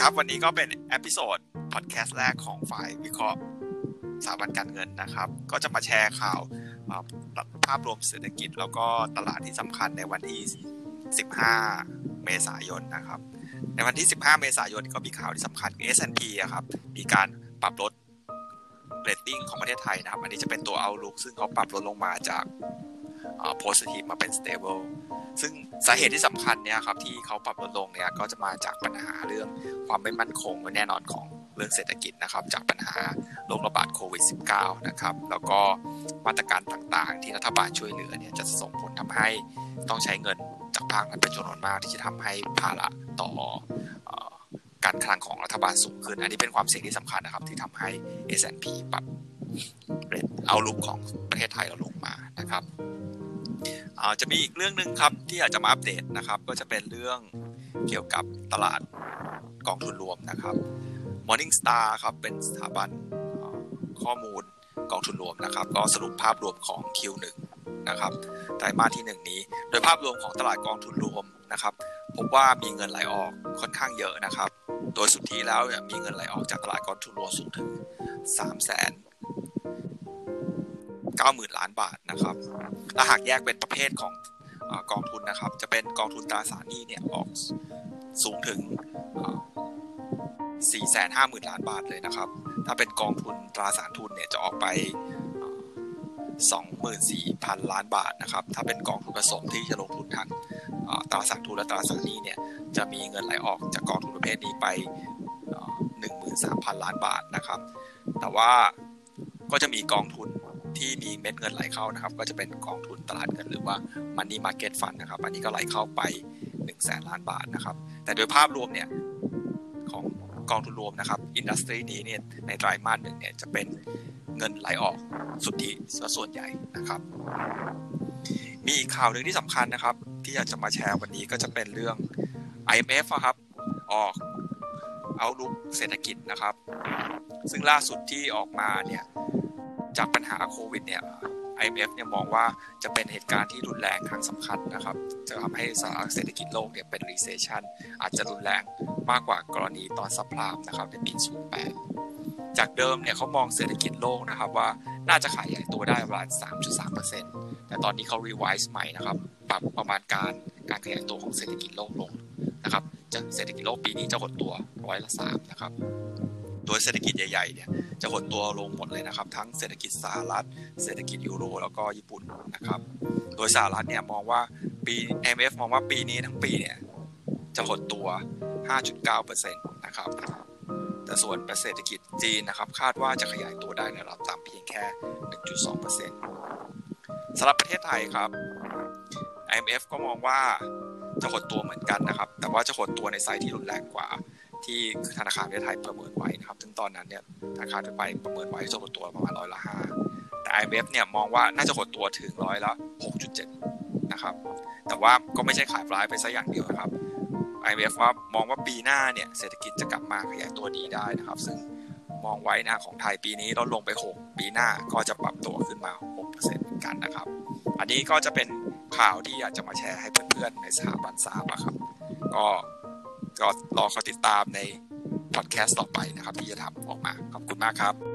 ครับวันนี้ก็เป็น episode พอดแคสต์แรกของฝ่ายวิเคราะห์สถาบันการเงินนะครับ ก็จะมาแชร์ข่าวภาพรวมเศรษฐกิจ แล้วก็ตลาดที่สำคัญในวันที่ 15 เมษายนะครับ ในวันที่ 15 เมษายนก็มีข่าวที่สำคัญ S&P อะครับ มีการปรับลดเรตติ้งของประเทศไทยนะครับ อันนี้จะเป็นตัว outlook ซึ่งเขาปรับลดลงมาจาก positive มาเป็น stable ซึ่งสาเหตุที่สำคัญเนี่ยครับที่เขาปรับลดลงเนี่ยก็จะมาจากปัญหาเรื่องความไม่มั่นคงแน่นอนของเรื่องเศรษฐกิจนะครับ จากปัญหาโรคระบาดโควิด -19 นะครับ แล้วก็มาตรการต่างๆ ที่รัฐบาลช่วยเหลือเนี่ยจะส่งผลทำให้ต้องใช้เงินจากภาครัฐเป็นจำนวนมากที่จะทำให้ภาระต่อการคลังของรัฐบาลสูงขึ้น อันนี้เป็นความเสี่ยงที่สำคัญนะครับที่ทำให้ S&P ปรับเรทเอาลุกของประเทศไทยเราลงมานะครับ จะมีอีกเรื่องหนึ่งครับที่อยากจะมาอัปเดตนะครับ ก็จะเป็นเรื่องเกี่ยวกับตลาดกองทุนรวมนะครับ Morningstar ครับเป็นสถาบันข้อมูลกองทุนรวมนะครับ ก็สรุปภาพรวมของ Q1 นะครับไตรมาสที่ 1 นี้ โดยภาพรวมของตลาดกองทุนรวมนะครับพบว่ามีเงินไหลออกค่อนข้างเยอะนะครับ โดยสุทธิแล้วมีเงินไหลออกจากตลาดกองทุนรวมสูงถึง3 0 0 0 0 0 90,000 ล้านบาทนะครับถ้าหากแยกเป็นประเภทของกองทุนนะครับ จะเป็นกองทุนตราสารหนี้เนี่ยออกสูงถึง 450,000 ล้านบาทเลยนะครับ ถ้าเป็นกองทุนตราสารทุนเนี่ยจะออกไป 24,000 ล้านบาทนะครับ ถ้าเป็นกองทุนผสมที่จะลงทุนทางตราสารทุนและตราสารหนี้เนี่ยจะมีเงินไหลออกจากกองทุนประเภทนี้ไป 13,000 ล้านบาทนะครับ แต่ว่าก็จะมีกองทุน ที่มีเม็ดเงินไหลเข้านะครับ ก็จะเป็นกองทุนตลาดเงินหรือว่า Money Market Fund นะครับ อันนี้ก็ไหลเข้าไป1นึ่งแสนล้านบาทนะครับ แต่โดยภาพรวมเนี่ยของกองทุนรวมนะครับอินดัสทรีนี้เนี่ยในไตรมาสหนึ่งเนี่ยจะเป็นเงินไหลออกสุทธิส่วนใหญ่นะครับ มีอีกข่าวหนึ่งที่สำคัญนะครับ ที่อยากจะมาแชร์วันนี้ก็จะเป็นเรื่อง IMF ครับออกเอาลุกเศรษฐกิจนะครับ ซึ่งล่าสุดที่ออกมาเนี่ย จากปัญหาโควิดเนี่ย IMF เนี่ยมองว่าจะเป็นเหตุการณ์ที่รุนแรงครั้งสำคัญนะครับ จะทำให้สถานเศรษฐกิจโลกเนี่ยเป็น recession อาจจะรุนแรงมากกว่ากรณีตอนซับพลามนะครับในปี 08 จากเดิมเนี่ยเขามองเศรษฐกิจโลกนะครับว่าน่าจะขายใหญ่ตัวได้ประมาณ 3.3%แต่ตอนนี้เขา revise ใหม่นะครับ ปรับประมาณการการขยายตัวของเศรษฐกิจโลกลงนะครับจะเศรษฐกิจโลกปีนี้จะหดตัวร้อยละ3นะครับ โดยเศรษฐกิจใหญ่ๆเนี่ยจะหดตัวลงหมดเลยนะครับ ทั้งเศรษฐกิจสหรัฐ เศรษฐกิจยูโร แล้วก็ญี่ปุ่นนะครับ โดยสหรัฐเนี่ยมองว่าปี MF มองว่าปีนี้ทั้งปีเนี่ยจะหดตัว 5.9%นะครับ แต่ส่วนเศรษฐกิจจีนนะครับ คาดว่าจะขยายตัวได้ในระดับต่ำเพียงแค่ 1.2%สำหรับประเทศไทยครับ IMF ก็มองว่าจะหดตัวเหมือนกันนะครับ แต่ว่าจะหดตัวในไซส์ที่รุนแรงกว่า ที่ธนาคารประเทศไทยประเมินไว้นะครับ ซึ่งตอนนั้นเนี่ยธนาคารไปประเมินไว้จะหดตัวประมาณร้อยละห้าแต่ IMF เนี่ยมองว่าน่าจะหดตัวถึงร้อยละหกจุดเจ็ดนะครับ แต่ว่าก็ไม่ใช่ขายปลายไปซะอย่างเดียวนะครับ IMF ว่ามองว่าปีหน้าเนี่ยเศรษฐกิจจะกลับมาขยายตัวดีได้นะครับ ซึ่งมองไว้นะของไทยปีนี้ลดลงไป 6 ปีหน้าก็จะปรับตัวขึ้นมา 6%เหมือนกันนะครับ อันนี้ก็จะเป็นข่าวที่อยากจะมาแชร์ให้เพื่อนๆในสถาบันทราบครับ ก็ ก็รอเขาติดตามในพอดแคสต์ต่อไปนะครับ ที่จะทำออกมา ขอบคุณมากครับ